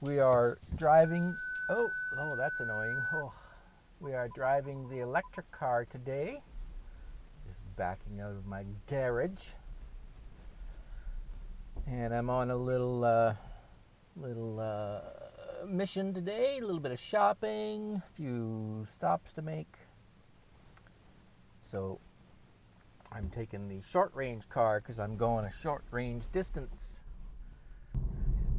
We are driving. Oh, oh, that's annoying. Oh, we are driving the electric car today. Just backing out of my garage, and I'm on a little, uh, little uh, mission today. A little bit of shopping, a few stops to make. So I'm taking the short range car because I'm going a short range distance.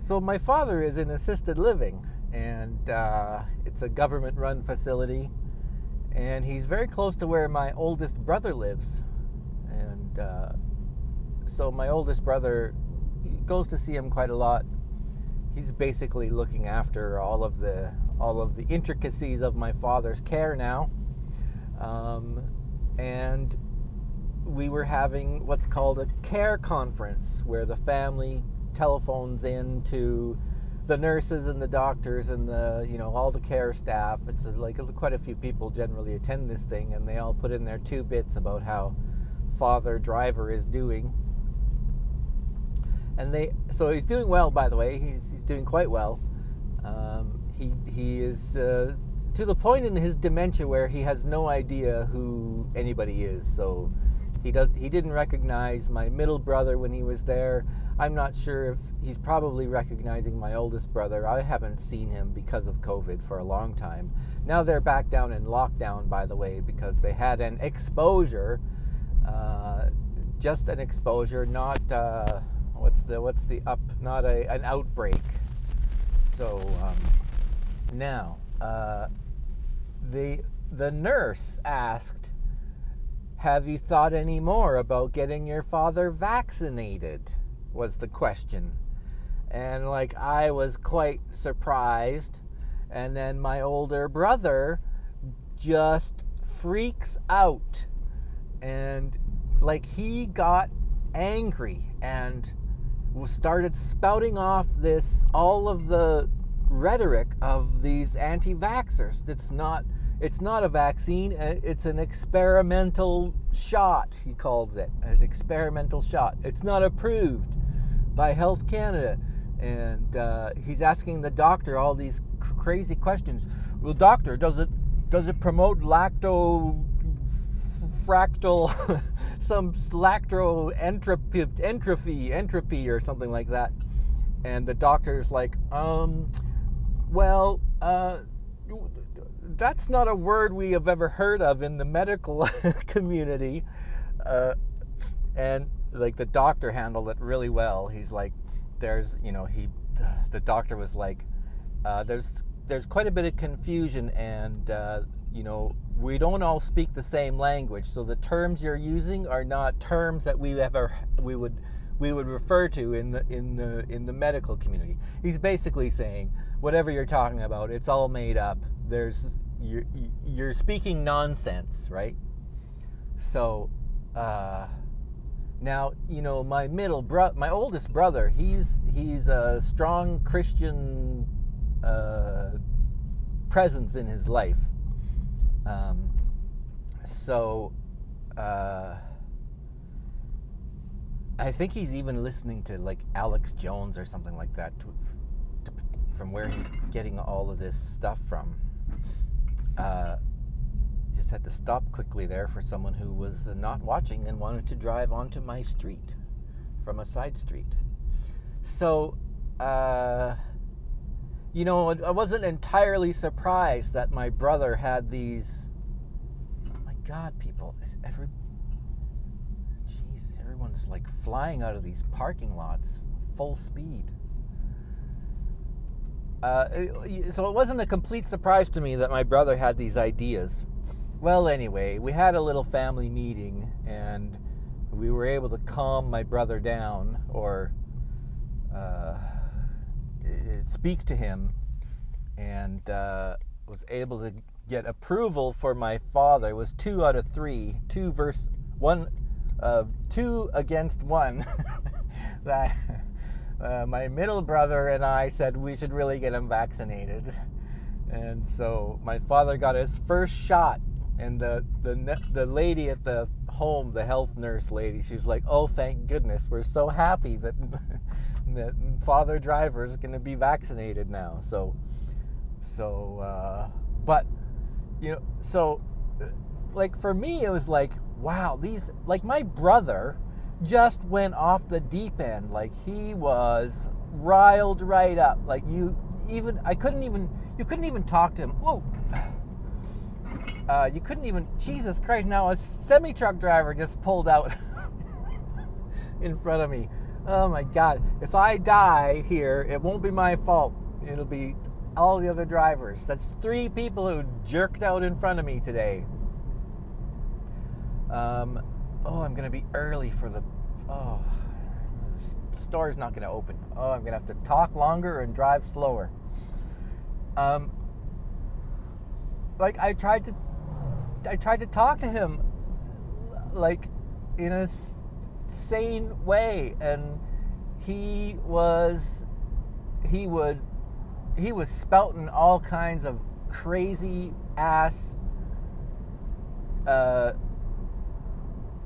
So, my father is in assisted living, and uh, it's a government run facility, and he's very close to where my oldest brother lives. And uh, so, my oldest brother goes to see him quite a lot. He's basically looking after all of the all of the intricacies of my father's care now. Um, and we were having what's called a care conference where the family telephones in to the nurses and the doctors and the you know all the care staff. It's like quite a few people generally attend this thing and they all put in their two bits about how father driver is doing. And they so he's doing well by the way. He's, he's doing quite well. Um, he, he is uh, to the point in his dementia where he has no idea who anybody is. So he does. He didn't recognize my middle brother when he was there. I'm not sure if he's probably recognizing my oldest brother. I haven't seen him because of COVID for a long time. Now they're back down in lockdown, by the way, because they had an exposure, uh, just an exposure, not uh, what's the what's the up, not a an outbreak. So um, now uh, the the nurse asked have you thought any more about getting your father vaccinated? Was the question. And like, I was quite surprised. And then my older brother just freaks out. And like, he got angry and started spouting off this, all of the rhetoric of these anti vaxxers that's not it's not a vaccine, uh, it's an experimental shot, he calls it. An experimental shot. It's not approved by Health Canada. And uh, he's asking the doctor all these cr- crazy questions. Well, doctor, does it does it promote lacto fractal some lacto entropy entropy entropy or something like that? And the doctor's like, um, well, uh, that's not a word we have ever heard of in the medical community. Uh, and like the doctor handled it really well. He's like, there's, you know, he, the doctor was like, uh, there's, there's quite a bit of confusion, and uh, you know, we don't all speak the same language. So the terms you're using are not terms that we ever we would we would refer to in the in the in the medical community. He's basically saying whatever you're talking about, it's all made up. There's you're you're speaking nonsense, right? So, uh, now you know my middle bro, my oldest brother. He's he's a strong Christian uh, presence in his life. Um, so, uh, I think he's even listening to like Alex Jones or something like that, to, to, from where he's getting all of this stuff from. Uh, just had to stop quickly there for someone who was not watching and wanted to drive onto my street from a side street. So, uh, you know, I wasn't entirely surprised that my brother had these. Oh my God, people! Is every. Like flying out of these parking lots full speed. Uh, so it wasn't a complete surprise to me that my brother had these ideas. Well, anyway, we had a little family meeting and we were able to calm my brother down or uh, speak to him and uh, was able to get approval for my father. It was two out of three, two verse one, uh, two against one. that uh, my middle brother and I said we should really get him vaccinated. And so my father got his first shot and the the the lady at the home, the health nurse lady, she was like, "Oh, thank goodness, we're so happy that that father driver is going to be vaccinated now." So, so, uh, but you know, so like for me, it was like, wow, these like my brother just went off the deep end. Like he was riled right up. Like you even I couldn't even you couldn't even talk to him. Whoa. Uh, you couldn't even Jesus Christ! Now a semi truck driver just pulled out in front of me. Oh my God! If I die here, it won't be my fault. It'll be all the other drivers. That's three people who jerked out in front of me today. Um, oh, I'm gonna be early for the. Oh, the store's not gonna open. Oh, I'm gonna have to talk longer and drive slower. Um, like I tried to, I tried to talk to him, like in a sane way, and he was, he would, he was spouting all kinds of crazy ass. Uh,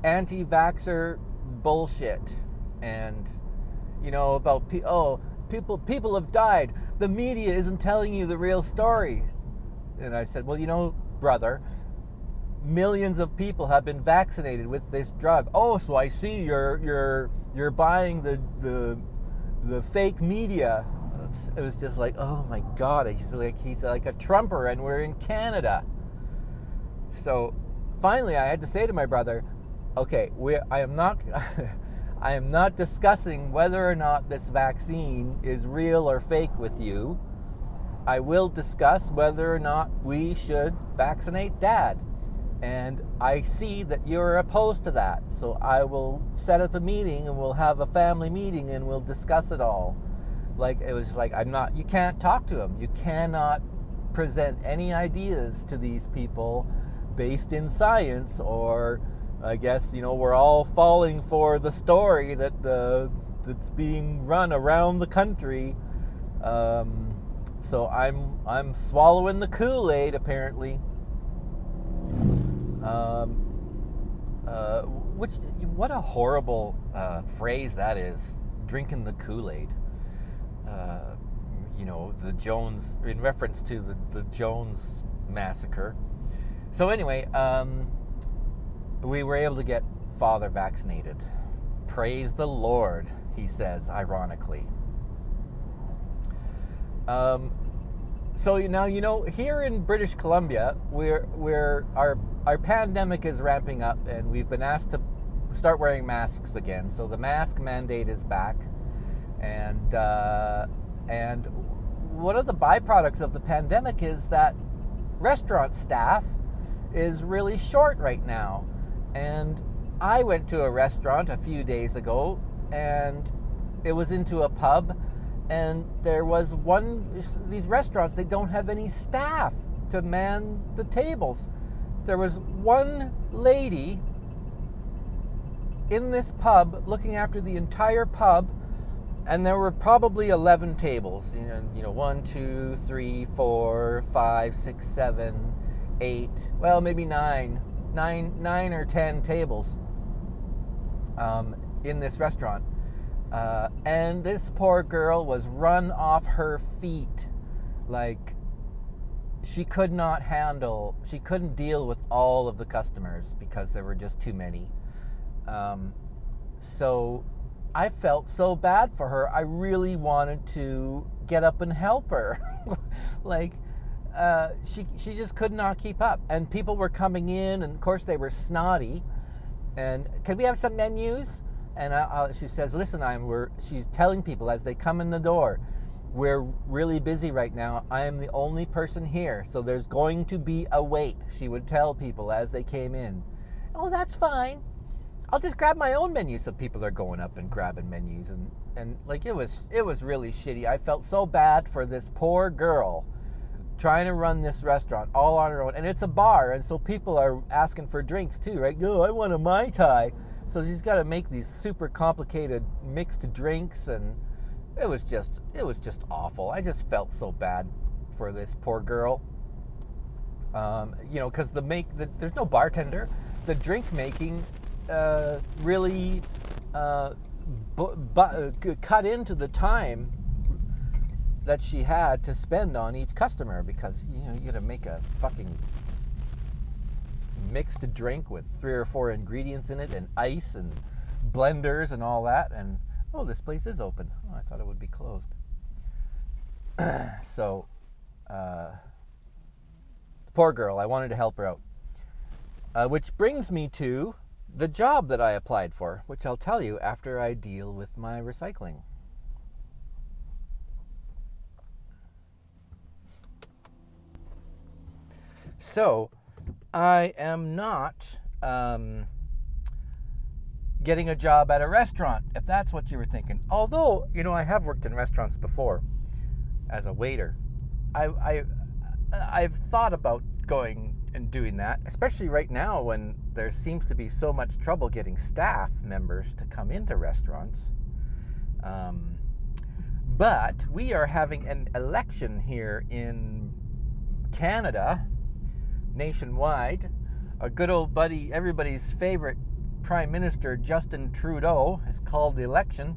anti-vaxer bullshit. And you know about pe- oh people people have died. The media isn't telling you the real story. And i said well you know brother millions of people have been vaccinated with this drug. Oh so i see you're you're you're buying the the the fake media. It was just like oh my god he's like he's like a trumper and we're in canada. So finally i had to say to my brother okay, we I am not I am not discussing whether or not this vaccine is real or fake with you. I will discuss whether or not we should vaccinate dad. And I see that you're opposed to that. So I will set up a meeting and we'll have a family meeting and we'll discuss it all. Like it was like I'm not you can't talk to him. You cannot present any ideas to these people based in science or I guess you know we're all falling for the story that the that's being run around the country. Um, so I'm I'm swallowing the Kool Aid apparently. Um, uh, which what a horrible uh, phrase that is, drinking the Kool Aid. Uh, you know the Jones in reference to the the Jones massacre. So anyway. Um, we were able to get father vaccinated. Praise the Lord, he says, ironically. Um, so now you know here in British Columbia, we're we're our our pandemic is ramping up, and we've been asked to start wearing masks again. So the mask mandate is back, and uh, and one of the byproducts of the pandemic is that restaurant staff is really short right now. And I went to a restaurant a few days ago and it was into a pub and there was one these restaurants they don't have any staff to man the tables. There was one lady in this pub looking after the entire pub and there were probably 11 tables you know, you know one two three four five six seven eight well maybe nine nine nine or ten tables um, in this restaurant, uh, and this poor girl was run off her feet, like she could not handle. She couldn't deal with all of the customers because there were just too many. Um, so I felt so bad for her. I really wanted to get up and help her. like uh, she she just could not keep up, and people were coming in, and of course they were snotty. And can we have some menus? And I, I, she says, "Listen, I'm." We're, she's telling people as they come in the door, "We're really busy right now. I am the only person here, so there's going to be a wait." She would tell people as they came in. Oh, that's fine. I'll just grab my own menu. So people are going up and grabbing menus, and and like it was it was really shitty. I felt so bad for this poor girl trying to run this restaurant all on her own. And it's a bar, and so people are asking for drinks too, right? No, I want a Mai Tai. So she's got to make these super complicated mixed drinks, and it was just, it was just awful. I just felt so bad for this poor girl. Um, you know, because the make the, there's no bartender. The drink making uh, really uh, bu- bu- uh, cut into the time that she had to spend on each customer because you know you got to make a fucking mixed drink with three or four ingredients in it and ice and blenders and all that and oh this place is open. Oh, i thought it would be closed. So uh, the poor girl i wanted to help her out. Uh, which brings me to the job that i applied for which i'll tell you after i deal with my recycling So, I am not um, getting a job at a restaurant, if that's what you were thinking. Although, you know, I have worked in restaurants before as a waiter. I, I, I've thought about going and doing that, especially right now when there seems to be so much trouble getting staff members to come into restaurants. Um, but we are having an election here in Canada nationwide. A good old buddy, everybody's favorite Prime Minister Justin Trudeau has called the election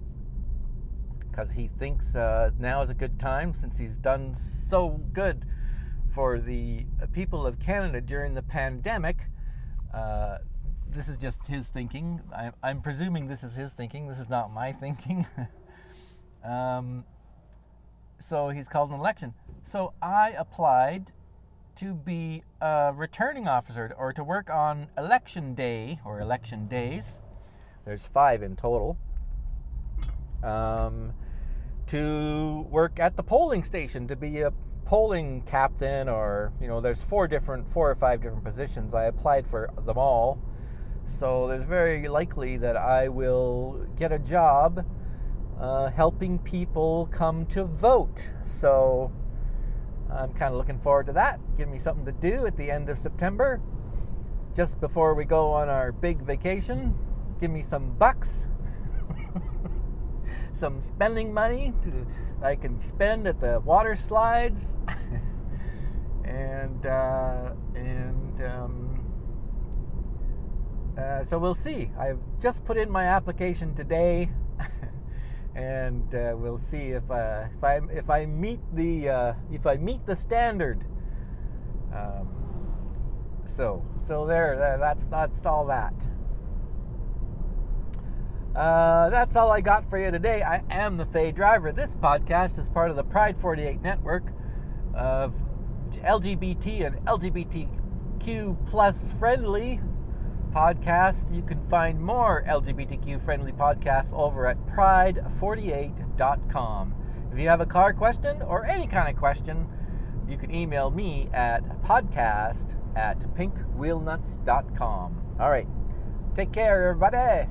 because he thinks uh, now is a good time since he's done so good for the people of Canada during the pandemic. Uh, this is just his thinking. I, I'm presuming this is his thinking. This is not my thinking. um, so he's called an election. So I applied to be a returning officer or to work on election day or election days. There's five in total. Um, to work at the polling station to be a polling captain or you know there's four different four or five different positions i applied for them all so there's very likely that i will get a job uh, helping people come to vote so I'm kind of looking forward to that. Give me something to do at the end of September, just before we go on our big vacation. Give me some bucks, some spending money to I can spend at the water slides, and uh, and um, uh, so we'll see. I've just put in my application today and uh, we'll see if uh, if I if I meet the uh, if I meet the standard. Um, so so there, that's that's all that. Uh, that's all I got for you today. I am the Fay Driver. This podcast is part of the Pride 48 network of LGBT and LGBTQ plus friendly podcast. You can find more LGBTQ friendly podcasts over at pride48.com. If you have a car question or any kind of question, you can email me at podcast at pinkwheelnuts.com. All right. Take care, everybody.